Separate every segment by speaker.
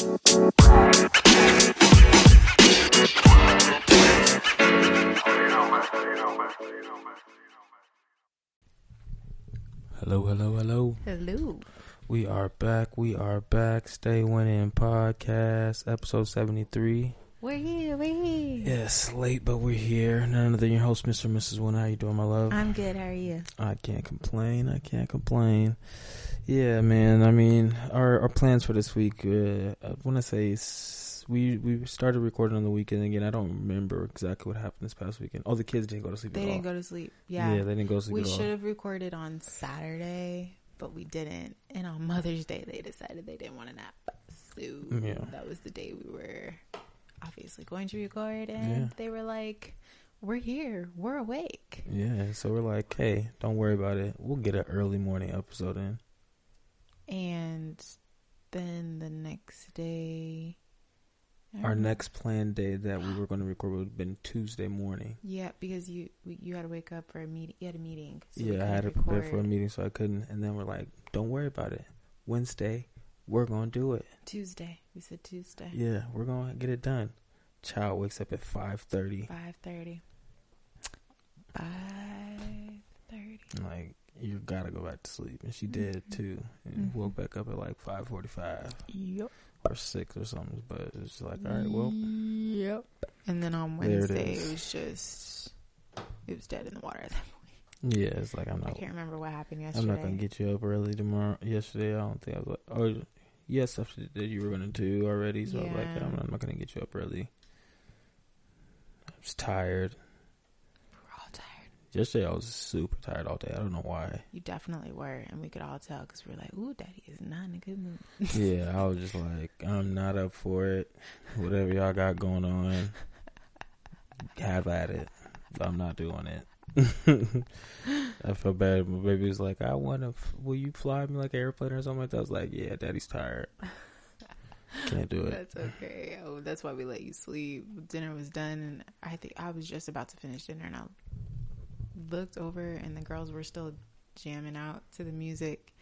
Speaker 1: Hello, hello, hello.
Speaker 2: Hello.
Speaker 1: We are back. We are back. Stay winning podcast, episode 73.
Speaker 2: We're here. We're here.
Speaker 1: Yes, late, but we're here. None other than your host, Mr. and Mrs. Winner. How you doing, my love?
Speaker 2: I'm good. How are you?
Speaker 1: I can't complain. I can't complain. Yeah, man. I mean, our our plans for this week. Uh, I want to say we we started recording on the weekend again. I don't remember exactly what happened this past weekend. Oh, the kids didn't go to sleep
Speaker 2: They didn't
Speaker 1: all.
Speaker 2: go to sleep. Yeah.
Speaker 1: yeah, they didn't go to sleep
Speaker 2: we should have recorded on Saturday, but we didn't. And on Mother's Day, they decided they didn't want to nap. So
Speaker 1: Yeah.
Speaker 2: that was the day we were obviously going to record. And
Speaker 1: Yeah.
Speaker 2: they were like, we're here. We're awake.
Speaker 1: Yeah, so we're like, hey, don't worry about it. We'll get an early morning episode in.
Speaker 2: And then the next day.
Speaker 1: Our
Speaker 2: know.
Speaker 1: next planned day that we were going to record would have been Tuesday morning.
Speaker 2: Yeah, because you you had to wake up for a meeting. You had a meeting. so
Speaker 1: yeah, I had to prepare for a meeting, so I couldn't. And then we're like, don't worry about it. Wednesday, we're going to do it.
Speaker 2: Tuesday. We said Tuesday.
Speaker 1: Yeah, we're going to get it done. Child wakes up at 5.30.
Speaker 2: Five thirty. Five thirty.
Speaker 1: Like, you got to go back to sleep. And she did,
Speaker 2: Mhm.
Speaker 1: too. And
Speaker 2: Mhm.
Speaker 1: woke back up at like 5.45
Speaker 2: Yep.
Speaker 1: or 6 or something. But it's like, all right, well,
Speaker 2: Yep. And then on Wednesday, it
Speaker 1: it,
Speaker 2: was just it was dead in the water at that point.
Speaker 1: yeah, it's like, I'm not.
Speaker 2: I can't remember what happened yesterday.
Speaker 1: I'm not gonna get you up early tomorrow. Yesterday, I don't think I was. Like, oh, stuff that you were gonna do already, so like,
Speaker 2: Yeah.
Speaker 1: I'm not, I'm not gonna get you up early. I was tired.
Speaker 2: We're all tired.
Speaker 1: Yesterday, I was super tired all day. I don't know why.
Speaker 2: You definitely were, and we could all tell because we are like, "Ooh, Daddy is not in a good mood."
Speaker 1: yeah, I was just like, I'm not up for it. Whatever y'all got going on, have at it. I'm not doing it. I feel bad. My baby was like, I want to. Will you fly me like an airplane or something like that? I was like, Yeah, Daddy's tired. Can't do it.
Speaker 2: That's okay. Oh, that's why we let you sleep. Dinner was done, and I think I was just about to finish dinner, and I looked over, and the girls were still jamming out to the music,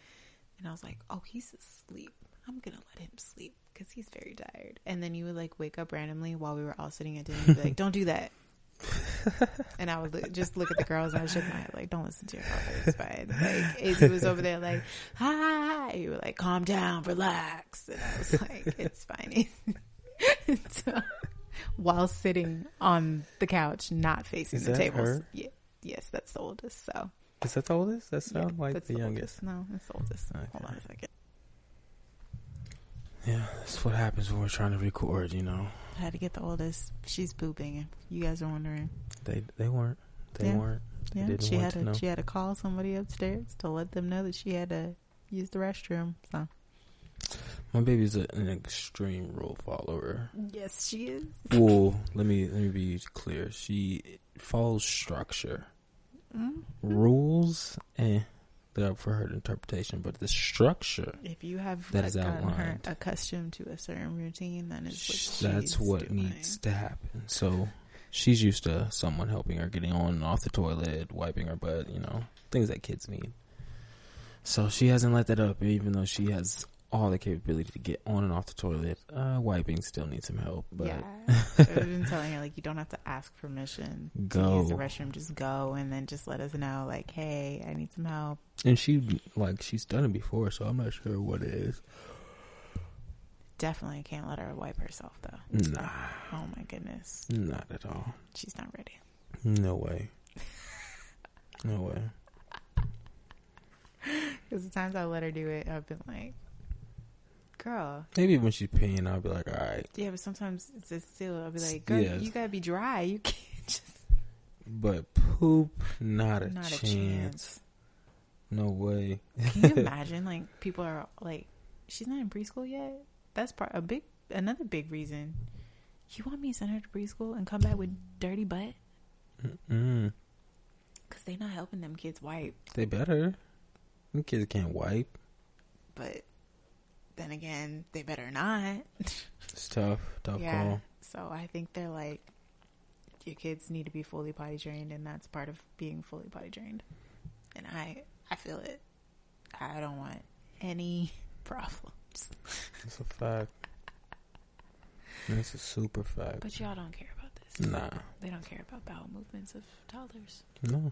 Speaker 2: and I was like, "Oh, he's asleep. I'm gonna let him sleep because he's very tired." And then you would like wake up randomly while we were all sitting at dinner, and be like, "Don't do that." and I would look, just look at the girls, and I shook my head like, "Don't listen to your father. It's fine." Like Izzy was over there like, "Hi," you were like, "Calm down, relax," and I was like, "It's fine." so, while sitting on the couch, not facing
Speaker 1: Is
Speaker 2: the tables.
Speaker 1: her?
Speaker 2: Yeah, yes, that's the oldest. So
Speaker 1: Is that the oldest? That
Speaker 2: yeah,
Speaker 1: like
Speaker 2: that's
Speaker 1: the youngest.
Speaker 2: oldest. No, that's the oldest. Hold on a second.
Speaker 1: Yeah, that's what happens when we're trying to record. You know,
Speaker 2: I had to get the oldest. She's pooping. You guys are wondering.
Speaker 1: they they weren't. They
Speaker 2: Yeah.
Speaker 1: weren't. They
Speaker 2: Yeah,
Speaker 1: didn't
Speaker 2: she had
Speaker 1: to.
Speaker 2: She had to call somebody upstairs to let them know that she had to use the restroom. So
Speaker 1: My baby's a, an extreme rule follower.
Speaker 2: yes, she is.
Speaker 1: Well, let me let me be clear. She follows structure,
Speaker 2: Mm.
Speaker 1: rules, eh? They're up for her interpretation. But the structure,
Speaker 2: If you have
Speaker 1: That
Speaker 2: like,
Speaker 1: is outlined.
Speaker 2: accustomed to a certain routine, then it's what
Speaker 1: that's what
Speaker 2: doing.
Speaker 1: needs to happen. So she's used to someone helping her getting on and off the toilet, wiping her butt, you know, things that kids need. So she hasn't let that up, even though she has all the capability to get on and off the toilet. Uh, wiping still needs some help, but
Speaker 2: yeah, I've been telling her like you don't have to ask permission to
Speaker 1: Go.
Speaker 2: use the restroom. Just go and then just let us know like, hey, I need some help.
Speaker 1: and she like she's done it before, so I'm not sure what it is.
Speaker 2: Definitely can't let her wipe herself though.
Speaker 1: Nah,
Speaker 2: Oh my goodness,
Speaker 1: not at all.
Speaker 2: she's not ready.
Speaker 1: No way. No way.
Speaker 2: Because the times I let her do it, I've been like, girl,
Speaker 1: Maybe when she's peeing, I'll be like, all right.
Speaker 2: yeah. But sometimes it's still. I'll be like, girl,
Speaker 1: Yeah.
Speaker 2: you gotta be dry. You can't just
Speaker 1: But poop, not a,
Speaker 2: not
Speaker 1: chance.
Speaker 2: a chance.
Speaker 1: No way.
Speaker 2: Can you imagine? Like people are like, she's not in preschool yet. That's part a big another big reason. You want me to send her to preschool and come back with dirty butt?
Speaker 1: Mm.
Speaker 2: Because they're not helping them kids wipe.
Speaker 1: They better. Them kids can't wipe.
Speaker 2: But then again, they better not.
Speaker 1: It's tough. Tough
Speaker 2: yeah.
Speaker 1: call.
Speaker 2: So I think they're like, your kids need to be fully potty trained, and that's part of being fully potty trained. And I, I feel it. I don't want any problems.
Speaker 1: That's a fact. That's a super fact.
Speaker 2: But y'all don't care about this.
Speaker 1: Nah,
Speaker 2: They don't care about bowel movements of toddlers.
Speaker 1: no.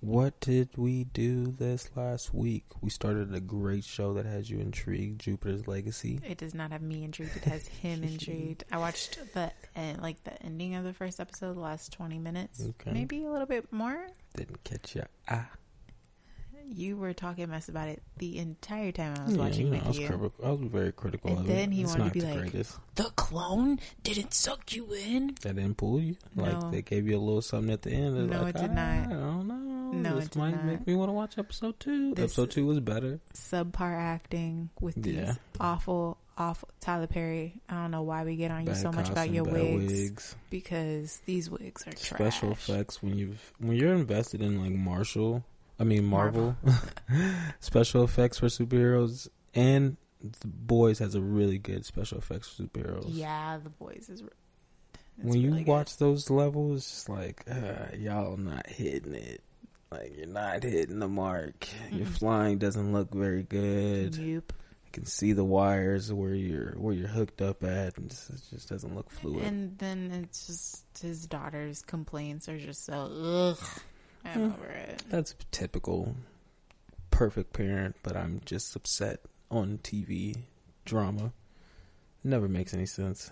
Speaker 1: What did we do this last week? We started a great show that has you intrigued, Jupiter's Legacy.
Speaker 2: It does not have me intrigued. It has him intrigued. I watched the end, like the ending of the first episode, the last twenty minutes,
Speaker 1: Okay.
Speaker 2: maybe a little bit more.
Speaker 1: Didn't catch ya. Ah,
Speaker 2: You were talking mess about it the entire time I was
Speaker 1: yeah,
Speaker 2: watching
Speaker 1: you know, I was, critical. I was very critical
Speaker 2: And
Speaker 1: of
Speaker 2: then
Speaker 1: it.
Speaker 2: he
Speaker 1: it's
Speaker 2: wanted to be
Speaker 1: the
Speaker 2: like-
Speaker 1: greatest.
Speaker 2: The clone didn't suck you in.
Speaker 1: That didn't pull you. Like
Speaker 2: No.
Speaker 1: they gave you a little something at the end.
Speaker 2: No,
Speaker 1: like,
Speaker 2: it did
Speaker 1: "Ah,
Speaker 2: not.
Speaker 1: I don't know.
Speaker 2: No,
Speaker 1: this
Speaker 2: it did
Speaker 1: might
Speaker 2: not.
Speaker 1: make me want to watch episode two.
Speaker 2: This-
Speaker 1: episode two was better.
Speaker 2: Subpar acting with these
Speaker 1: Yeah.
Speaker 2: awful, awful Tyler Perry. I don't know why we get on you so much about your
Speaker 1: bad
Speaker 2: wigs, because these wigs are trash.
Speaker 1: special effects when you've when you're invested in like Marshall, I mean Marvel, special effects for superheroes, and the Boys has a really good special effects for superheroes.
Speaker 2: Yeah, the boys is. it's
Speaker 1: when you
Speaker 2: really good.
Speaker 1: watch those levels, it's just like uh, y'all not hitting it. Like you're not hitting the mark. Your
Speaker 2: Mm-mm.
Speaker 1: flying doesn't look very good.
Speaker 2: Nope.
Speaker 1: You can see the wires where you're where you're hooked up at, and just, it just doesn't look fluid.
Speaker 2: And then it's just his daughter's complaints are just so ugh. I'm
Speaker 1: Hmm.
Speaker 2: over it.
Speaker 1: That's typical perfect parent, but I'm just upset on TV drama. Never makes any sense.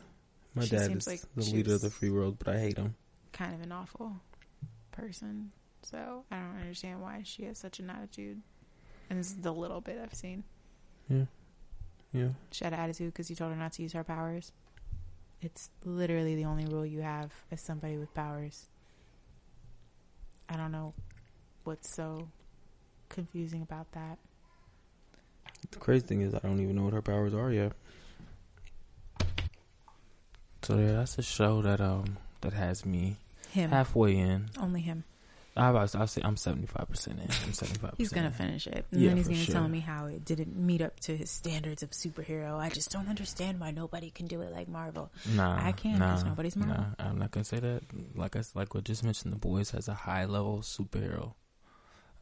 Speaker 1: My
Speaker 2: She
Speaker 1: dad is
Speaker 2: like
Speaker 1: the leader of the free world, but I hate him.
Speaker 2: Kind of an awful person. So I don't understand why she has such an attitude. And this is the little bit I've seen.
Speaker 1: Yeah, yeah.
Speaker 2: She had an attitude because you told her not to use her powers. It's literally the only rule you have as somebody with powers. I don't know what's so confusing about that.
Speaker 1: The crazy thing is, I don't even know what her powers are yet. So yeah, that's a show that um that has me
Speaker 2: Him.
Speaker 1: halfway in.
Speaker 2: Only him.
Speaker 1: I was I say I'm 75 percent in. I'm 75.
Speaker 2: He's gonna finish it, and
Speaker 1: Yeah,
Speaker 2: then he's gonna
Speaker 1: sure.
Speaker 2: tell me how it didn't meet up to his standards of superhero. I just don't understand why nobody can do it like Marvel.
Speaker 1: Nah,
Speaker 2: I can't,
Speaker 1: Nah,
Speaker 2: nobody's Marvel.
Speaker 1: Nah, I'm not gonna say that. Like I like what just mentioned, the boys has a high level superhero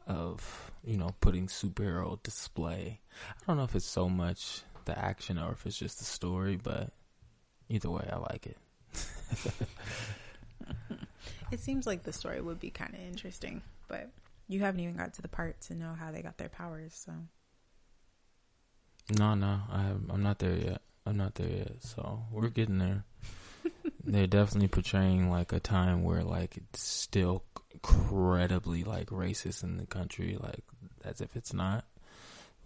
Speaker 1: of you know putting superhero display. I don't know if it's so much the action or if it's just the story, but either way, I like it.
Speaker 2: It seems like the story would be kind of interesting, but you haven't even got to the part to know how they got their powers. So
Speaker 1: No, no, I I'm not there yet. I'm not there yet. So we're getting there. They're definitely portraying like a time where like it's still incredibly like racist in the country, like as if it's not.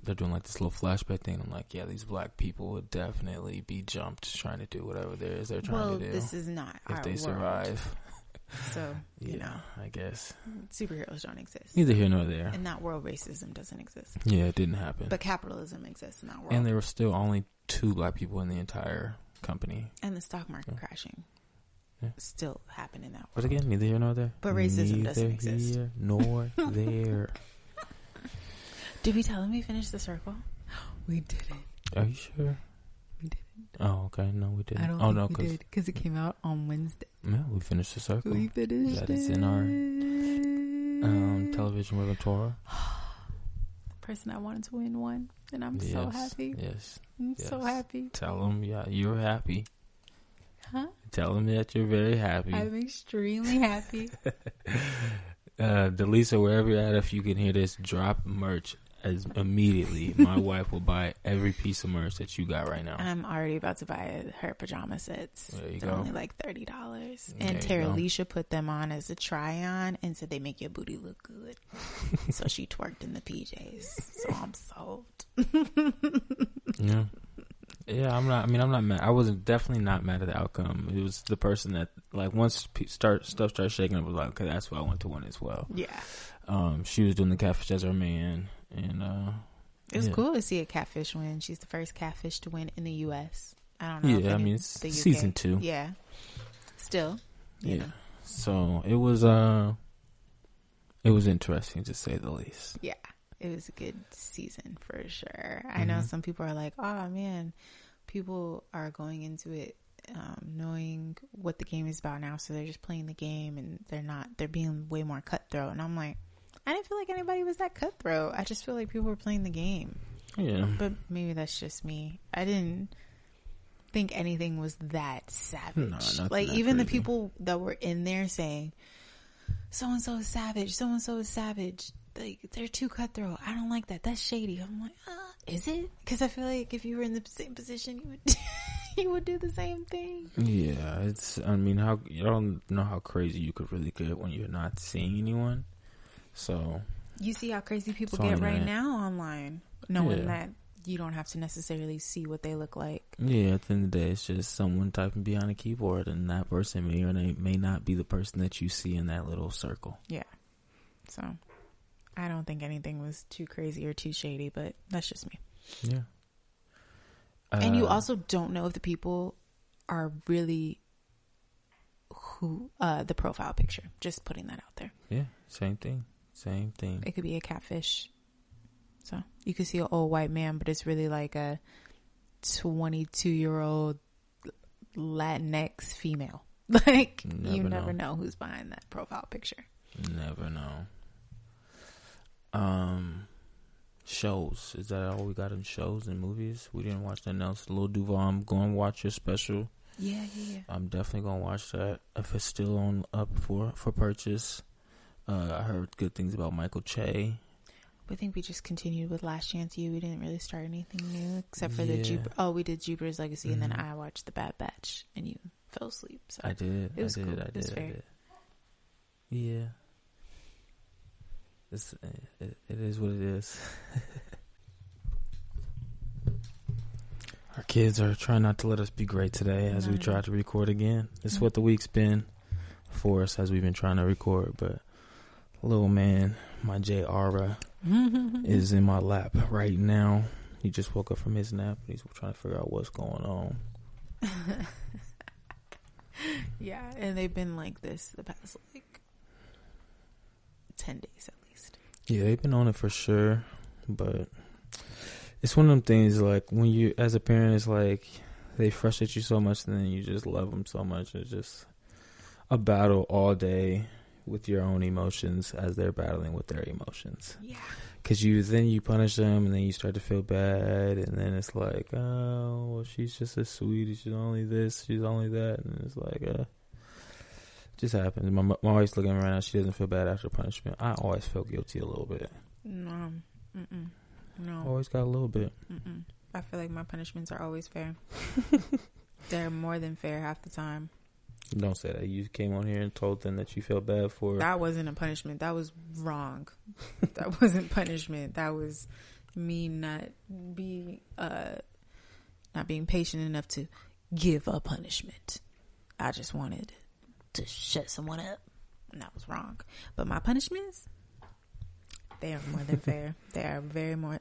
Speaker 1: They're doing like this little flashback thing. I'm like, yeah, these black people would definitely be jumped trying to do whatever there is they're trying
Speaker 2: well,
Speaker 1: to do
Speaker 2: this is not
Speaker 1: if they
Speaker 2: world.
Speaker 1: survive.
Speaker 2: So
Speaker 1: Yeah,
Speaker 2: you know,
Speaker 1: I guess
Speaker 2: superheroes don't exist,
Speaker 1: neither here nor there.
Speaker 2: and that world racism doesn't exist.
Speaker 1: Yeah, it didn't happen.
Speaker 2: But capitalism exists in that world,
Speaker 1: and there were still only two black people in the entire company.
Speaker 2: and the stock market
Speaker 1: Yeah.
Speaker 2: crashing
Speaker 1: Yeah.
Speaker 2: still happened in that world.
Speaker 1: But again, neither here nor there.
Speaker 2: But racism doesn't exist.
Speaker 1: Here nor there.
Speaker 2: Did we tell him we finished the circle? We didn't.
Speaker 1: Are you sure?
Speaker 2: We didn't.
Speaker 1: Oh, okay. No, we didn't.
Speaker 2: I don't
Speaker 1: oh no,
Speaker 2: we
Speaker 1: because
Speaker 2: did because it came out on Wednesday.
Speaker 1: yeah, we finished the circle.
Speaker 2: We finished
Speaker 1: That is in our. Um, television repertoire.
Speaker 2: The person I wanted to win won, and I'm so happy.
Speaker 1: Yes.
Speaker 2: I'm so happy.
Speaker 1: Tell them, yeah, you're happy.
Speaker 2: Huh?
Speaker 1: Tell them that you're very happy.
Speaker 2: I'm extremely happy.
Speaker 1: uh, DeLeesa, wherever you're at, if you can hear this, drop merch as immediately. My wife will buy every piece of merch that you got right now.
Speaker 2: I'm already about to buy her pajama sets.
Speaker 1: There you
Speaker 2: They're
Speaker 1: go.
Speaker 2: only like thirty dollars. And Tara
Speaker 1: go.
Speaker 2: Alicia put them on as a try on and said they make your booty look good. so she twerked in the PJs. So I'm sold.
Speaker 1: Yeah. Yeah, I'm not. I mean, I'm not mad. I wasn't definitely not mad at the outcome. It was the person that, like, once pe- start stuff started shaking, I was like, okay, that's why I went to one as well.
Speaker 2: Yeah.
Speaker 1: Um, she was doing the catfish as her man, and uh,
Speaker 2: It was
Speaker 1: Yeah.
Speaker 2: cool to see a catfish win. She's the first catfish to win in the US. I don't know.
Speaker 1: yeah, I mean, it's season two.
Speaker 2: Yeah. Still.
Speaker 1: Yeah.
Speaker 2: know.
Speaker 1: So it was uh, it was interesting to say the least.
Speaker 2: Yeah, it was a good season for sure. I know
Speaker 1: Mhm.
Speaker 2: some people are like, "Oh man, people are going into it um, knowing what the game is about now, so they're just playing the game and they're not. They're being way more cutthroat." And I'm like, I didn't feel like anybody was that cutthroat. I just feel like people were playing the game.
Speaker 1: Yeah,
Speaker 2: But maybe that's just me. I didn't. think anything was that savage.
Speaker 1: No,
Speaker 2: like
Speaker 1: that
Speaker 2: even the people that were in there saying, "So and so is savage. So and so is savage." Like they're too cutthroat. I don't like that. That's shady. I'm like, uh, is it? Because I feel like if you were in the same position, you would you would do the same thing.
Speaker 1: Yeah, it's. I mean, how you don't know how crazy you could really get when you're not seeing anyone. So
Speaker 2: You see how crazy people get right now online, knowing
Speaker 1: Yeah.
Speaker 2: that you don't have to necessarily see what they look like.
Speaker 1: yeah, at the end of the day, it's just someone typing behind a keyboard, and that person may or may not be the person that you see in that little circle.
Speaker 2: Yeah. So I don't think anything was too crazy or too shady, but that's just me.
Speaker 1: Yeah.
Speaker 2: and you
Speaker 1: Uh,
Speaker 2: also don't know if the people are really who uh the profile picture. Just putting that out there.
Speaker 1: yeah, same thing, same thing.
Speaker 2: It could be a catfish. So you could see an old white man, but it's really like a twenty-two year old Latinx female. Like you
Speaker 1: Never
Speaker 2: never
Speaker 1: know.
Speaker 2: know who's behind that profile picture.
Speaker 1: Never know. Um, shows is that all we got in shows and movies? We didn't watch nothing else. Lil Duval, I'm going to watch your special.
Speaker 2: Yeah, yeah, yeah.
Speaker 1: I'm definitely gonna watch that if it's still on up for for purchase. Uh, I heard good things about Michael Che.
Speaker 2: I think we just continued with Last Chance U. We didn't really start anything new except for the
Speaker 1: Yeah.
Speaker 2: Jupiter. Oh, we did Jupiter's Legacy, and then
Speaker 1: Mhm.
Speaker 2: I watched The Bad Batch, and you fell asleep. So
Speaker 1: I did.
Speaker 2: It was
Speaker 1: I did.
Speaker 2: cool.
Speaker 1: I
Speaker 2: It was
Speaker 1: did. I did. Yeah. It's it, it is what it is. Our kids are trying not to let us be great today as we try to record again. It's
Speaker 2: Mm.
Speaker 1: what the week's been for us as we've been trying to record. But little man, my J Ara, uh, mm-hmm. is in my lap right now. He just woke up from his nap. He's trying to figure out what's going on.
Speaker 2: yeah, and they've been like this the past like ten days at least.
Speaker 1: Yeah, they've been on it for sure, but it's one of them things like when you, as a parent, it's like they frustrate you so much, and then you just love them so much. It's just a battle all day with your own emotions as they're battling with their emotions.
Speaker 2: Yeah,
Speaker 1: Cause you then you punish them, and then you start to feel bad, and then it's like, oh, well, she's just a sweetie. She's only this. She's only that, and it's like, uh, just happens. My my wife's looking around. now, She doesn't feel bad after punishment. I always feel guilty a little bit.
Speaker 2: no, mm-mm. no,
Speaker 1: Always got a little bit.
Speaker 2: mm-mm. I feel like my punishments are always fair. They're more than fair half the time.
Speaker 1: Don't say that. You came on here and told them that you felt bad for.
Speaker 2: That wasn't a punishment. That was wrong. that wasn't punishment. That was me not being uh not being patient enough to give a punishment. I just wanted to shut someone up. And that was wrong. But my punishments they are more than fair. They are very more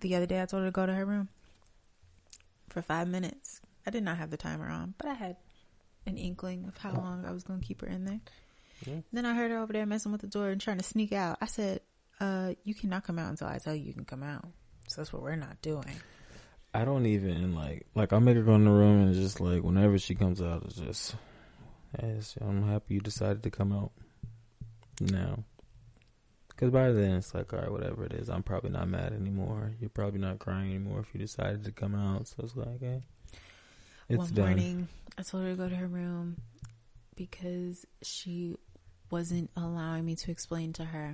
Speaker 2: the other day I told her to go to her room for 5 minutes. I did not have the timer on, but I had an inkling of how long I was going to keep her in there.
Speaker 1: Yeah.
Speaker 2: Then I heard her over there messing with the door and trying to sneak out. I said, uh, you cannot come out until I tell you you can come out. So that's what we're not doing.
Speaker 1: I don't even like like I'll make her go in the room and just like whenever she comes out, it's just hey, I'm happy you decided to come out now. Because by then it's like all right, whatever it is, I'm probably not mad anymore. You're probably not crying anymore if you decided to come out. So it's like, hey, it's
Speaker 2: One
Speaker 1: done.
Speaker 2: morning, I told her to go to her room because she wasn't allowing me to explain to her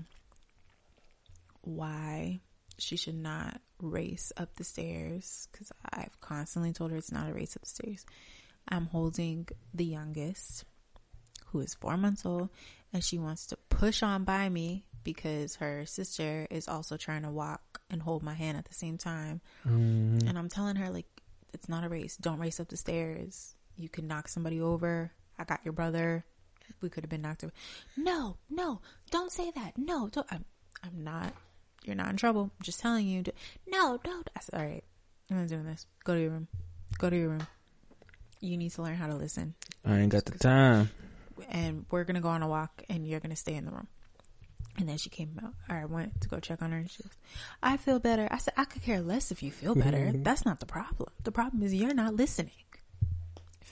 Speaker 2: why she should not race up the stairs because I've constantly told her it's not a race up the stairs. I'm holding the youngest, who is four months old, and she wants to push on by me because her sister is also trying to walk and hold my hand at the same time.
Speaker 1: Mhm.
Speaker 2: And I'm telling her, like, it's not a race. Don't race up the stairs. You could knock somebody over. I got your brother. We could have been knocked over. No, no, don't say that. No, don't. I'm, I'm not. You're not in trouble. I'm just telling you. To, no, no. I said, all right. I'm not doing this. Go to your room. Go to your room. You need to learn how to listen.
Speaker 1: I ain't got the time.
Speaker 2: And we're going to go on a walk and you're going to stay in the room. And then she came out. I went to go check on her and she goes, I feel better. I said, I could care less if you feel better. That's not the problem. The problem is you're not listening.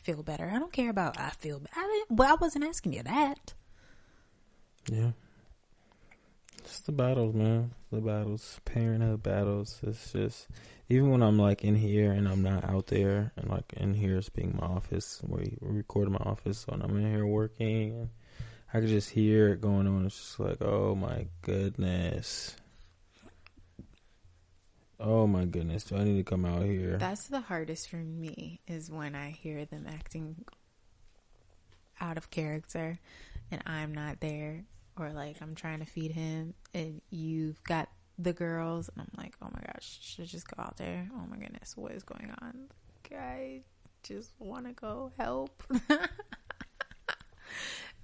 Speaker 2: Feel better. I don't care about I feel. I didn't, well, I wasn't asking you that.
Speaker 1: Yeah. It's the battles, man. The battles, parenthood battles. It's just even when I'm like in here and I'm not out there, and like in here is being my office where you record my office, so when I'm in here working, I could just hear it going on. It's just like, oh my goodness. Oh my goodness, do I need to come out here?
Speaker 2: That's the hardest for me is when I hear them acting out of character and I'm not there or like I'm trying to feed him and you've got the girls and I'm like, oh my gosh, should I just go out there? Oh my goodness, what is going on? Like, I just want to go help.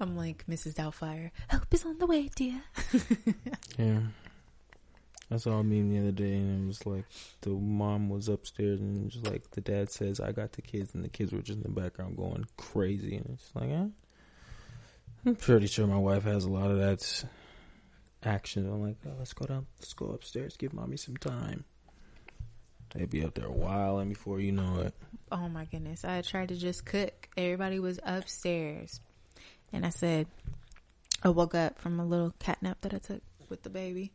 Speaker 2: I'm like Mrs. Doubtfire. Help is on the way, dear.
Speaker 1: Yeah. I saw a meme the other day and it was like the mom was upstairs and just like the dad says, I got the kids and the kids were just in the background going crazy and it's like, eh? I'm pretty sure my wife has a lot of that action. I'm like, oh, let's go down, let's go upstairs, give mommy some time. They'd be up there a while and before you know it.
Speaker 2: Oh my goodness. I tried to just cook. Everybody was upstairs. And I said, I woke up from a little cat nap that I took with the baby.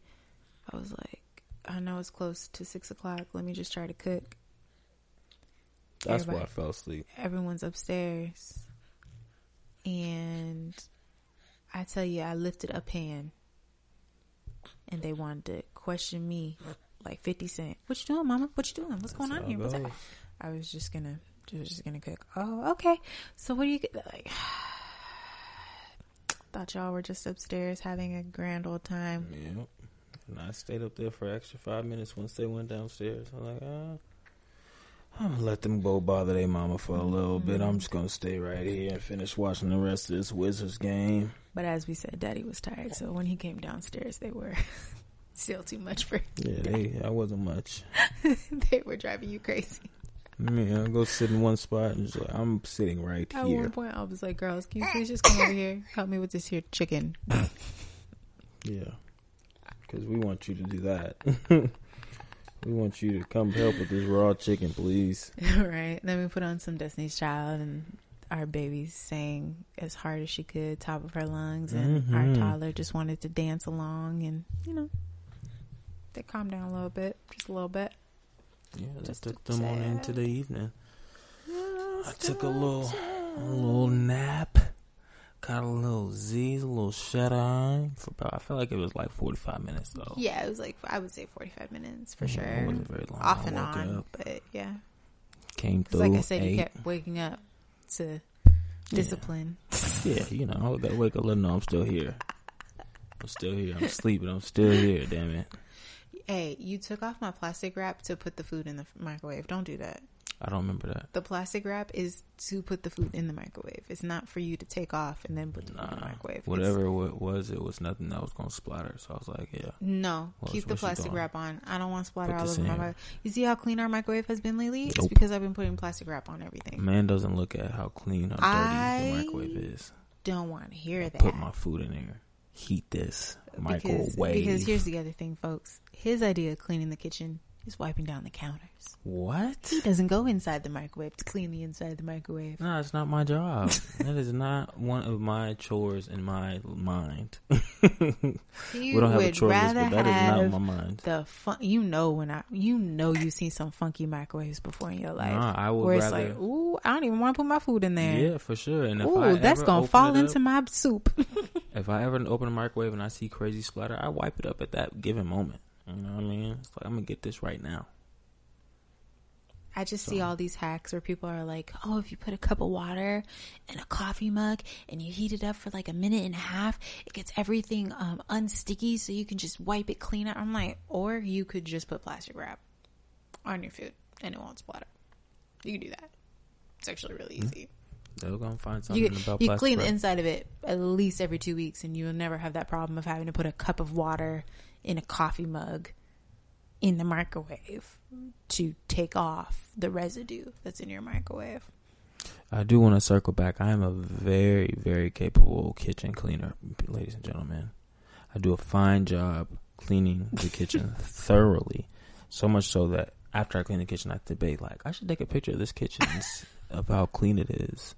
Speaker 2: I was like, I know it's close to six o'clock. Let me just try to cook.
Speaker 1: That's
Speaker 2: Everybody-
Speaker 1: why I fell asleep.
Speaker 2: Everyone's upstairs. And I tell you, I lifted a pan. And they wanted to question me like 50 Cent. What you doing, mama? What you doing? What's going on here? What's? I was just gonna, just gonna cook. Oh, okay. So what do you get? Like, thought y'all were just upstairs having a grand old time.
Speaker 1: Yep. And I stayed up there for extra five minutes once they went downstairs. I'm like, ah, I'm gonna let them go bother their mama for a little bit. I'm just gonna stay right here and finish watching the rest of this Wizards game.
Speaker 2: But as we said, Daddy was tired, so when he came downstairs, they were still too much for.
Speaker 1: Yeah, they, I wasn't much.
Speaker 2: they were driving you crazy.
Speaker 1: Yeah, I go sit in one spot and just like, I'm sitting right
Speaker 2: At
Speaker 1: here.
Speaker 2: At one point, I was like, "Girls, can you please just come over here, help me with this here chicken?"
Speaker 1: Yeah, because we want you to do that. we want you to come help with this raw chicken, please.
Speaker 2: right. Then we put on some Destiny's Child, and our baby sang as hard as she could, top of her lungs, and our
Speaker 1: Mhm.
Speaker 2: toddler just wanted to dance along, and you know, they calmed down a little bit, just a little bit.
Speaker 1: Yeah, that
Speaker 2: Just
Speaker 1: took them on into the evening. I took a little, a little nap. Got a little Z's, a little shut eye. For about, I felt like it was like 45 minutes though.
Speaker 2: Yeah, it was like I would say forty-five minutes for mm,
Speaker 1: Yeah,
Speaker 2: sure,
Speaker 1: It wasn't very long.
Speaker 2: off and on.
Speaker 1: up,
Speaker 2: But yeah,
Speaker 1: came through.
Speaker 2: like I said, you kept waking up to discipline.
Speaker 1: Yeah, you know, I gotta wake up, let them know I'm still here. I'm still here. I'm sleeping. I'm still here. Damn it.
Speaker 2: Hey, you took off my plastic wrap to put the food in the microwave. Don't do that.
Speaker 1: I don't remember that.
Speaker 2: The plastic wrap is to put the food in the microwave. It's not for you to take off and then put the food in the
Speaker 1: Nah,
Speaker 2: microwave. It's-
Speaker 1: whatever it was, it was nothing that was gonna splatter. So I was like, yeah.
Speaker 2: no,
Speaker 1: What-
Speaker 2: keep the plastic wrap on. I don't want splatter
Speaker 1: Put
Speaker 2: all over my microwave. You see how clean our microwave has been lately? It's because I've been putting plastic wrap on everything.
Speaker 1: Man doesn't look at how clean or dirty
Speaker 2: I-
Speaker 1: the microwave is.
Speaker 2: Don't want to hear that.
Speaker 1: Put my food in there. Heat this
Speaker 2: because,
Speaker 1: microwave.
Speaker 2: because here's the other thing, folks. His idea of cleaning the kitchen is wiping down the counters.
Speaker 1: what?
Speaker 2: He doesn't go inside the microwave to clean the inside of the microwave.
Speaker 1: No, it's not my job. that is not one of my chores in my mind. We don't have a chore list, but that is not on my mind.
Speaker 2: the fun. You know when I, you know you've seen some funky microwaves before in your life.
Speaker 1: Nah, I would
Speaker 2: where it's
Speaker 1: rather.
Speaker 2: like, ooh, I don't even want to put my food in there.
Speaker 1: yeah, for sure. And if
Speaker 2: ooh,
Speaker 1: I
Speaker 2: that's gonna fall into
Speaker 1: up,
Speaker 2: my soup.
Speaker 1: If I ever open a microwave and I see crazy splatter, I wipe it up at that given moment. You know what I mean? It's like I'm gonna get this right now.
Speaker 2: I just see all these hacks where people are like, oh, if you put a cup of water in a coffee mug and you heat it up for like a minute and a half, it gets everything um, unsticky so you can just wipe it clean out. I'm like, or you could just put plastic wrap on your food and it won't splatter. You can do that. It's actually really easy.
Speaker 1: They're gonna find something
Speaker 2: You,
Speaker 1: about
Speaker 2: you clean the inside of it at least every two weeks, and you'll never have that problem of having to put a cup of water in a coffee mug in the microwave to take off the residue that's in your microwave.
Speaker 1: I do want to circle back. I am a very, very capable kitchen cleaner, ladies and gentlemen. I do a fine job cleaning the kitchen thoroughly. So much so that after I clean the kitchen, I debate like I should take a picture of this kitchen of how clean it is,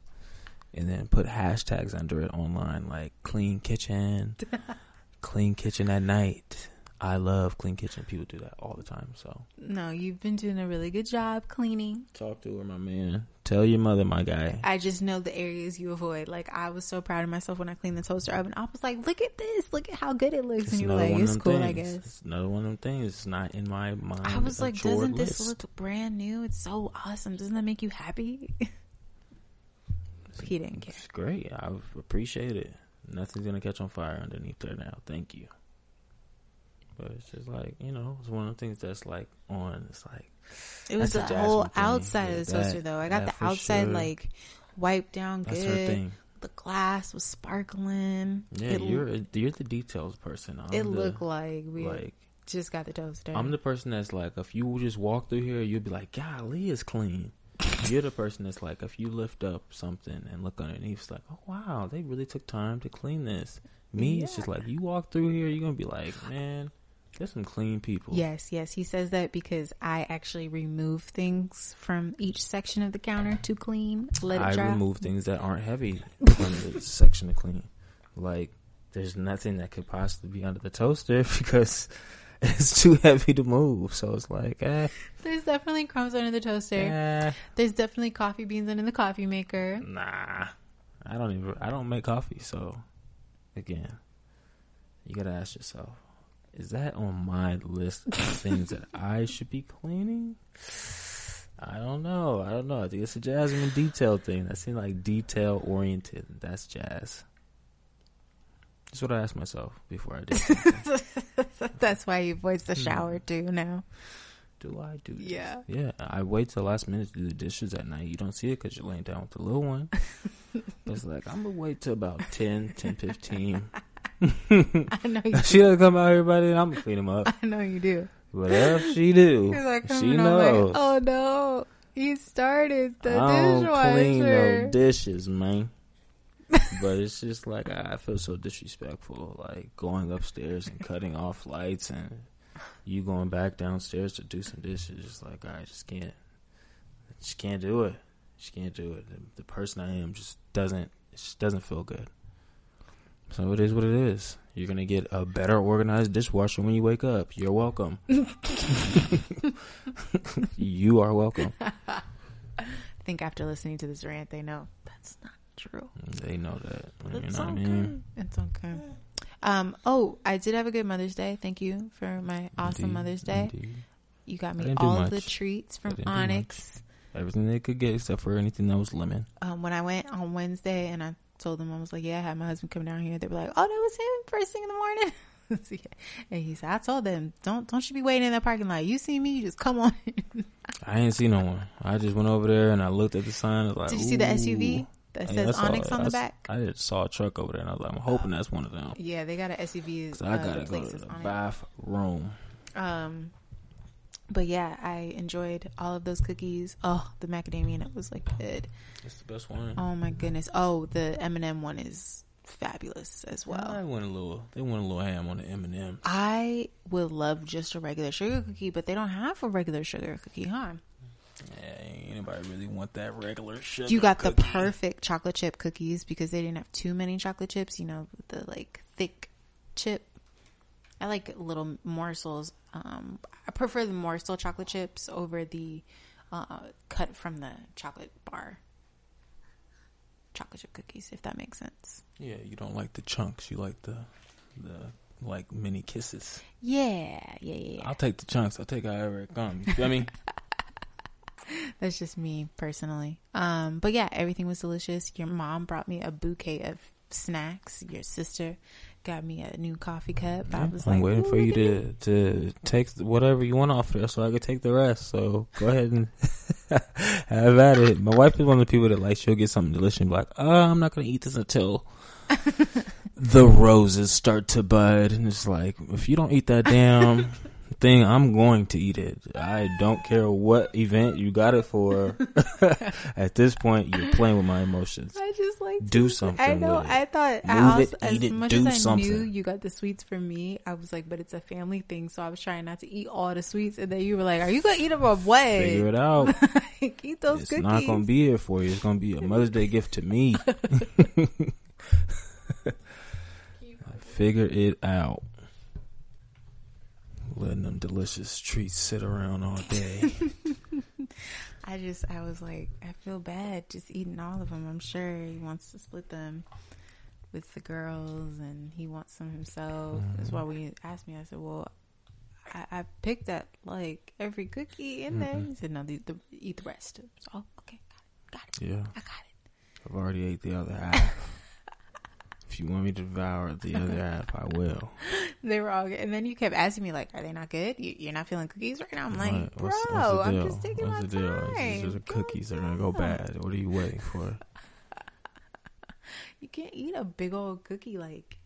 Speaker 1: and then put hashtags under it online like "clean kitchen," clean kitchen at night. I love clean kitchen. People do that all the time. So
Speaker 2: No, you've been doing a really good job cleaning.
Speaker 1: talk to her, my man. Tell your mother, my guy.
Speaker 2: I just know the areas you avoid. Like I was so proud of myself when I cleaned the toaster oven. I was like, "Look at this! Look at how good it looks!" and you were
Speaker 1: another
Speaker 2: like, "It's cool, I
Speaker 1: things.
Speaker 2: guess."
Speaker 1: It's another one of them things. It's not in my mind.
Speaker 2: I was like, "Doesn't this
Speaker 1: list.
Speaker 2: look brand new? It's so awesome! Doesn't that make you happy?" he didn't care.
Speaker 1: It's great. I appreciate it. Nothing's gonna catch on fire underneath there now. Thank you. But it's just like you know, it's one of the things that's like on. It's like
Speaker 2: It was the whole
Speaker 1: thing.
Speaker 2: outside
Speaker 1: Yeah,
Speaker 2: of the toaster, though. I got the outside
Speaker 1: sure.
Speaker 2: like wiped down
Speaker 1: that's her
Speaker 2: good.
Speaker 1: thing.
Speaker 2: The glass was sparkling.
Speaker 1: Yeah,
Speaker 2: it,
Speaker 1: you're a, you're the details person. I'm
Speaker 2: It
Speaker 1: the,
Speaker 2: looked like we
Speaker 1: like
Speaker 2: just got the toaster.
Speaker 1: I'm the person that's like if you just walk through here, you'll be like, "Golly, it's clean." You're the person that's like if you lift up something and look underneath, it's like, "Oh wow, they really took time to clean this." Me, it's just like you walk through here, you're gonna be like, "Man, there's some clean people."
Speaker 2: Yes, yes. He says that because I actually remove things from each section of the counter to clean, let it
Speaker 1: I
Speaker 2: dry.
Speaker 1: remove things that aren't heavy from the section to clean. Like, there's nothing that could possibly be under the toaster because it's too heavy to move. So it's like, eh,
Speaker 2: There's definitely crumbs under the toaster.
Speaker 1: eh,
Speaker 2: There's definitely coffee beans under the coffee maker.
Speaker 1: nah. I don't even. I don't make coffee. So, again, you gotta ask yourself: Is that on my list of things that I should be cleaning? I don't know. I don't know. I think it's a Jasmine detail thing. That seems like detail oriented. That's jazz. That's what I asked myself before I did.
Speaker 2: That's why you avoids the hmm. shower too now.
Speaker 1: do I do this?
Speaker 2: Yeah.
Speaker 1: Yeah. I wait till last minute to do the dishes at night. You don't see it because you're laying down with the little one. It's like, I'm going to wait till about 10, 10, 15.
Speaker 2: I know you.
Speaker 1: she doesn't come out here by then, I'm going to clean them up.
Speaker 2: I know you do.
Speaker 1: Whatever she do,
Speaker 2: He's like,
Speaker 1: she
Speaker 2: coming over.
Speaker 1: knows.
Speaker 2: Oh no, he started the
Speaker 1: I don't clean no
Speaker 2: dishwasher.
Speaker 1: dishes, man. but it's just like I I feel so disrespectful, like going upstairs and cutting off lights, and you going back downstairs to do some dishes. Just like I just can't, just can't do it. Just can't do it. The, the person I am just doesn't. It just doesn't feel good. So it is what it is. You're gonna get a better organized dishwasher when you wake up. You're welcome. you are welcome.
Speaker 2: I think after listening to this rant, they know that's not true.
Speaker 1: They know that. You
Speaker 2: It's
Speaker 1: know what I
Speaker 2: okay.
Speaker 1: mean?
Speaker 2: It's okay. Um. Oh, I did have a good Mother's Day. Thank you for my awesome
Speaker 1: Indeed,
Speaker 2: Mother's Day.
Speaker 1: indeed.
Speaker 2: You got me all the treats from Onyx.
Speaker 1: Everything they could get except for anything that was lemon.
Speaker 2: Um, when I went on Wednesday and I told them I was like, "Yeah, I had my husband come down here." They were like, "Oh, that was him first thing in the morning." And he said, "I told them, don't don't you be waiting in that parking lot. You see me, you just come on."
Speaker 1: I ain't see no one. I just went over there and I looked at the sign. Like,
Speaker 2: Did you see the SUV that
Speaker 1: Yeah,
Speaker 2: says
Speaker 1: saw-
Speaker 2: Onyx on the back?
Speaker 1: I just saw a truck over there and I was like, I'm hoping that's one of them.
Speaker 2: Yeah, they got an SUV.
Speaker 1: Cause I
Speaker 2: uh,
Speaker 1: gotta go to the bathroom.
Speaker 2: Um, but yeah, I enjoyed all of those cookies. Oh, the macadamia nut was like good.
Speaker 1: It's the best one.
Speaker 2: Oh my goodness. Oh, the M and m one is fabulous as
Speaker 1: Well, I went a little. They went a little ham on the M&M. M.
Speaker 2: I would love just a regular sugar cookie, but they don't have a regular sugar cookie, huh?
Speaker 1: Yeah, anybody really want that regular sugar.
Speaker 2: You got the perfect chocolate chip cookies because they didn't have too many chocolate chips. You know, the like thick chip. I like little morsels. Um, I prefer the morsel chocolate chips over the uh, cut from the chocolate bar chocolate chip cookies. If that makes sense.
Speaker 1: Yeah, you don't like the chunks. You like the the like mini kisses.
Speaker 2: Yeah, yeah, yeah.
Speaker 1: I'll take the chunks. I'll take however it comes. You feel me?
Speaker 2: That's just me personally. Um, but yeah, everything was delicious. Your mom brought me a bouquet of snacks. Your sister got me a new coffee cup. I was
Speaker 1: I'm
Speaker 2: like,
Speaker 1: waiting for you to to take whatever you want off there, so I can take the rest. So go ahead and have at it. My wife is one of the people that like she'll get something delicious and be like, "Oh, I'm not gonna eat this until the roses start to bud." And it's like, if you don't eat that damn thing, I'm going to eat it. I don't care what event you got it for. At this point, you're playing with my emotions. Do something
Speaker 2: I know. I thought I also,
Speaker 1: it,
Speaker 2: as
Speaker 1: eat it,
Speaker 2: much
Speaker 1: do
Speaker 2: as I knew you got the sweets for me, I was like, but it's a family thing, so I was trying not to eat all the sweets. And then you were like, "Are you gonna eat them or what?
Speaker 1: Figure it out.
Speaker 2: Like, eat those
Speaker 1: it's
Speaker 2: cookies."
Speaker 1: not gonna be here for you. It's gonna be a Mother's Day gift to me. figure it out. Letting them delicious treats sit around all day.
Speaker 2: I just, I was like, I feel bad just eating all of them. I'm sure he wants to split them with the girls and he wants some himself. That's mm-hmm. why when you asked me, I said, well, I, I picked up like every cookie in there. Mm-hmm. He said, no, the, the, eat the rest. So, oh, okay, got it, got it.
Speaker 1: yeah,
Speaker 2: I got it.
Speaker 1: I've already ate the other half. If you want me to devour the other half, I will.
Speaker 2: They were all good. And then you kept asking me, like, are they not good? You, you're not feeling cookies right now? I'm like, bro,
Speaker 1: What's- what's
Speaker 2: I'm just taking
Speaker 1: What's
Speaker 2: my
Speaker 1: the deal?
Speaker 2: time.
Speaker 1: Just the cookies are gonna go bad. What are you waiting for?
Speaker 2: You can't eat a big old cookie like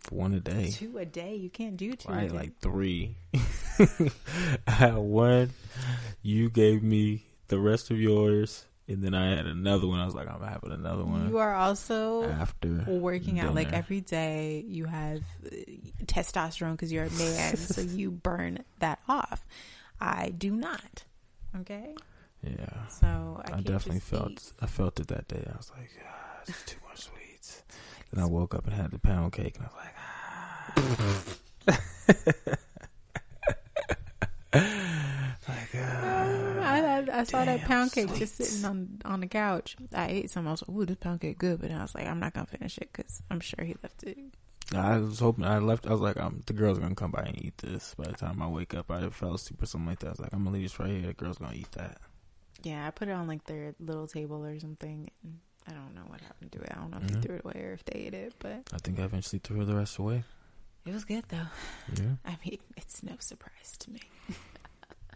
Speaker 1: For one a day.
Speaker 2: two a day. You can't do two.
Speaker 1: I
Speaker 2: a
Speaker 1: ate
Speaker 2: day.
Speaker 1: like three. I had one. You gave me the rest of yours, and then I had another one. I was like, I'm having another one
Speaker 2: You are also
Speaker 1: after
Speaker 2: working out like every day. You have uh, testosterone because you're a man, so you burn that off. I do not. Okay,
Speaker 1: Yeah,
Speaker 2: so I,
Speaker 1: I, definitely felt.
Speaker 2: eat.
Speaker 1: I felt it that day. I was like, ah, it's too much sweets. Then I woke up and had the pound cake, and I was like, ah. like, ah.
Speaker 2: I, I, I saw that pound cake just sitting on on the couch. I ate some. I was like, "Ooh, this pound cake good," but then I was like, "I'm not gonna finish it because I'm sure he left it."
Speaker 1: I was hoping I left. I was like, um, the girls are gonna come by and eat this. By the time I wake up, I fell asleep or something like that. I was like, I'm gonna leave this right here. The girls gonna eat that.
Speaker 2: Yeah, I put it on like their little table or something. And I don't know what happened to it. I don't know if
Speaker 1: Mhm.
Speaker 2: they threw it away or if they ate it, but
Speaker 1: I think I eventually threw the rest away.
Speaker 2: it was good though.
Speaker 1: Yeah,
Speaker 2: I mean, it's no surprise to me.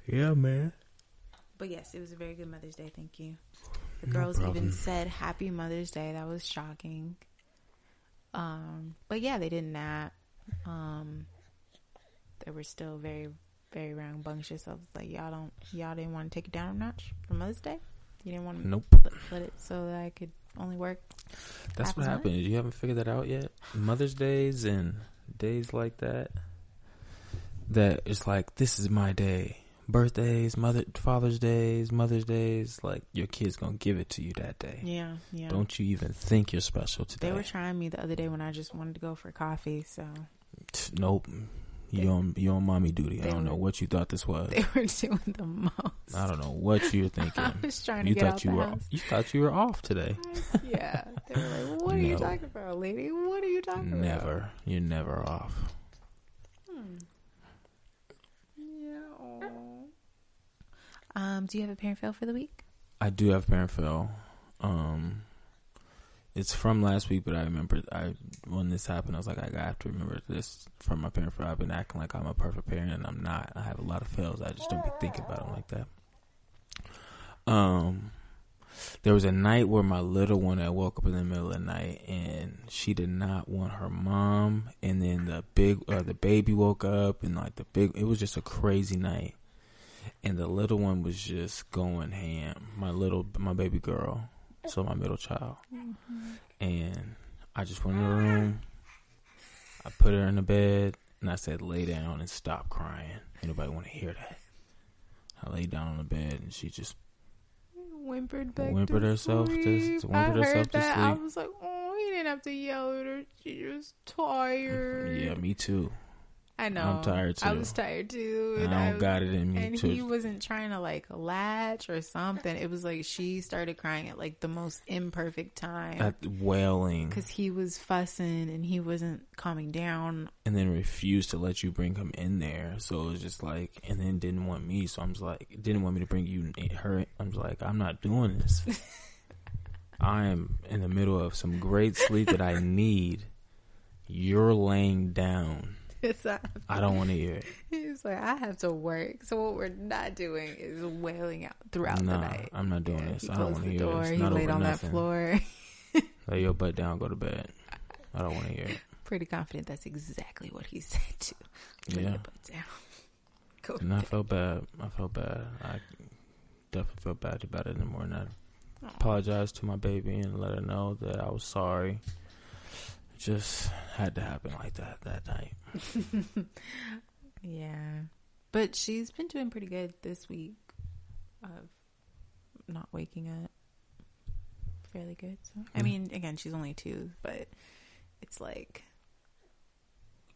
Speaker 1: yeah, man.
Speaker 2: But yes, it was a very good Mother's Day. Thank you. The
Speaker 1: No
Speaker 2: girls
Speaker 1: problem.
Speaker 2: even said Happy Mother's Day. That was shocking. Um, but yeah, they didn't nap. Um, they were still very, very rambunctious. I was like, y'all don't, y'all didn't want to take it down a notch for Mother's Day. You didn't want to
Speaker 1: Nope.
Speaker 2: let, let it so that I could only work.
Speaker 1: That's what happened. You haven't figured that out yet. Mother's Days and days like that. That it's like this is my day. Birthdays, Mother, Father's Days, Mother's Days. Like your kid's gonna give it to you that day.
Speaker 2: Yeah, yeah.
Speaker 1: Don't you even think you're special today?
Speaker 2: They were trying me the other day when I just wanted to go for coffee. So
Speaker 1: Nope. You on you on mommy duty. I don't know
Speaker 2: were-
Speaker 1: what you thought this was.
Speaker 2: they were doing the most.
Speaker 1: I don't know what you're
Speaker 2: I
Speaker 1: thinking.
Speaker 2: was trying to
Speaker 1: You
Speaker 2: get out
Speaker 1: thought you
Speaker 2: the
Speaker 1: were
Speaker 2: house.
Speaker 1: you thought you were off today.
Speaker 2: yeah. They were like, "What are you talking about, lady? What are you talking about?"
Speaker 1: Never. You're never off.
Speaker 2: Hmm. Yeah. aw. Um, do you have a parent fail for the week?
Speaker 1: I do have parent fail. Um, it's from last week, but I remember I when this happened, I was like, I have to remember this from my parent fail. I've been acting like I'm a perfect parent, and I'm not. I have a lot of fails. I just don't be thinking about them like that. Um, there was a night where my little one I woke up in the middle of the night, and she did not want her mom. And then the big, uh, the baby woke up, and like the big, it was just a crazy night and the little one was just going ham. My little, my baby girl, so my middle child, mm-hmm. and I just went in the room. I put her in the bed, and I said, "Lay down and stop crying." Anybody want to hear that? I laid down on the bed, and she just
Speaker 2: Whimpered back
Speaker 1: Whimpered
Speaker 2: to
Speaker 1: herself to-
Speaker 2: sleep.
Speaker 1: to
Speaker 2: I
Speaker 1: whimpered
Speaker 2: heard
Speaker 1: herself to
Speaker 2: that. I was like, "Oh, he didn't have to yell at her. She was tired."
Speaker 1: yeah, me too.
Speaker 2: I know.
Speaker 1: I'm tired,
Speaker 2: I was tired too.
Speaker 1: I
Speaker 2: and
Speaker 1: don't got it in me
Speaker 2: And
Speaker 1: to
Speaker 2: he wasn't trying to like latch or something. It was like she started crying at like the most imperfect time
Speaker 1: at wailing,
Speaker 2: because he was fussing and he wasn't calming down.
Speaker 1: and then refused to let you bring him in there. So it was just like, and then didn't want me. So I'm just like, didn't want me to bring you eh, her. I'm just like, I'm not doing this. I am in the middle of some great sleep that I need. You're laying down.
Speaker 2: So
Speaker 1: I don't want to hear it.
Speaker 2: he was like, I have to work. So what we're not doing is wailing out throughout the night.
Speaker 1: I'm not doing
Speaker 2: Yeah,
Speaker 1: this. I don't want to
Speaker 2: the
Speaker 1: hear
Speaker 2: door.
Speaker 1: this.
Speaker 2: He laid on
Speaker 1: nothing.
Speaker 2: that floor.
Speaker 1: Lay your butt down. Go to bed. I don't want to hear it.
Speaker 2: Pretty confident that's exactly what he said too. Lay
Speaker 1: Yeah.
Speaker 2: your butt down. Go
Speaker 1: And I
Speaker 2: to
Speaker 1: felt bad. I felt bad. I definitely felt bad about it in the morning. I. Apologized to my baby and let her know that I was sorry. Just had to happen like that that night.
Speaker 2: Yeah. But she's been doing pretty good this week of not waking up. Fairly good. So I
Speaker 1: Hmm.
Speaker 2: mean, again, she's only two, but it's like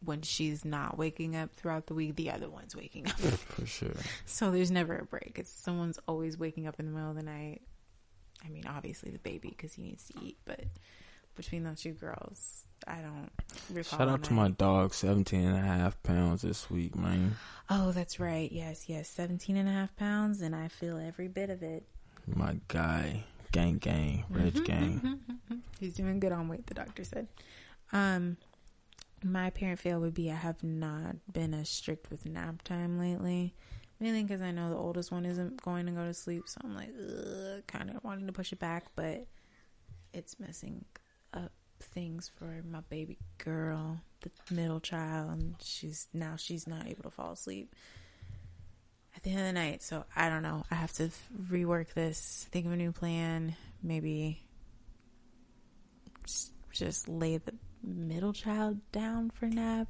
Speaker 2: when she's not waking up throughout the week, the other one's waking up.
Speaker 1: For sure.
Speaker 2: So there's never a break. It's someone's always waking up in the middle of the night. I mean, obviously the baby because he needs to eat, but between those two girls, I don't recall.
Speaker 1: Shout out to
Speaker 2: my-
Speaker 1: dog, 17 and a half pounds this week, man.
Speaker 2: Oh, that's right. Yes, yes. 17 and a half pounds, and I feel every bit of it.
Speaker 1: My guy, gang, gang, Reg mm-hmm, gang. Mm-hmm, mm-hmm.
Speaker 2: He's doing good on weight, the doctor said. Um, my parent fail would be I have not been as strict with nap time lately. Mainly because I know the oldest one isn't going to go to sleep, so I'm like, kind of wanting to push it back, but it's messing things for my baby girl, the middle child, and she's now she's not able to fall asleep at the end of the night. So I don't know. I have to rework this, think of a new plan, maybe just- just lay the middle child down for nap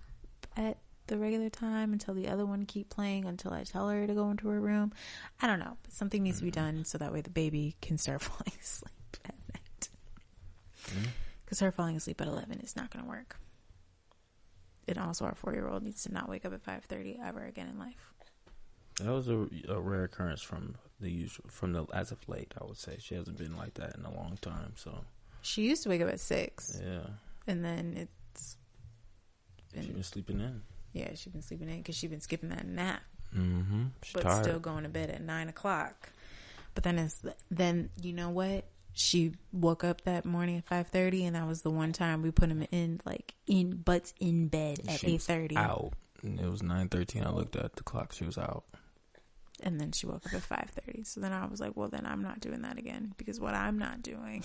Speaker 2: at the regular time until the other one keep playing until I tell her to go into her room. I don't know, but something needs to be mm-hmm. done so that way the baby can start falling asleep at night. Mm-hmm. Because her falling asleep at eleven is not going to work. And also, our four-year-old needs to not wake up at five thirty ever again in life.
Speaker 1: That was a, a rare occurrence from the usual, from the as of late. I would say she hasn't been like that in a long time. So
Speaker 2: She used to wake up at six,
Speaker 1: yeah,
Speaker 2: and then it's
Speaker 1: she's
Speaker 2: been
Speaker 1: been sleeping in.
Speaker 2: yeah, she's been sleeping in because she's been skipping that nap.
Speaker 1: Mm-hmm. She's
Speaker 2: but
Speaker 1: tired.
Speaker 2: still going to bed at nine o'clock. But then it's then you know what? She woke up that morning at five thirty, and that was the one time we put him in like in butts in bed at eight thirty.
Speaker 1: Out. And it was nine thirteen. I looked at the clock. She was out.
Speaker 2: and then she woke up at five thirty. So then I was like, well, then I'm not doing that again because what I'm not doing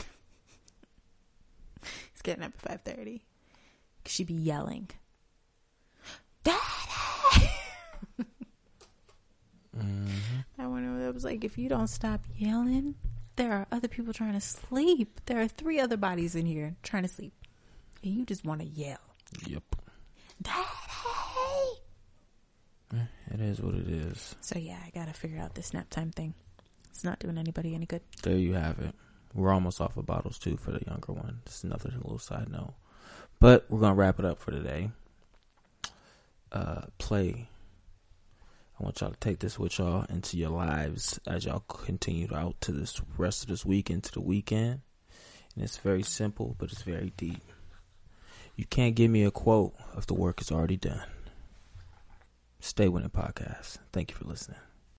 Speaker 2: is getting up at five thirty. She'd be yelling, "Daddy!"
Speaker 1: Mm-hmm.
Speaker 2: I went over there. I was like, if you don't stop yelling, there are other people trying to sleep. There are three other bodies in here trying to sleep. And you just want to yell.
Speaker 1: Yep.
Speaker 2: Daddy!
Speaker 1: Eh, It is what it is.
Speaker 2: So, yeah, I got to figure out this nap time thing. It's not doing anybody any good.
Speaker 1: There you have it. We're almost off of bottles too for the younger one. Just another little side note. But we're gonna wrap it up for today. Uh, play. I want y'all to take this with y'all into your lives as y'all continue out to this rest of this week into the weekend. And it's very simple, but it's very deep. You can't give me a quote if the work is already done. Stay winning podcast. Thank you for listening.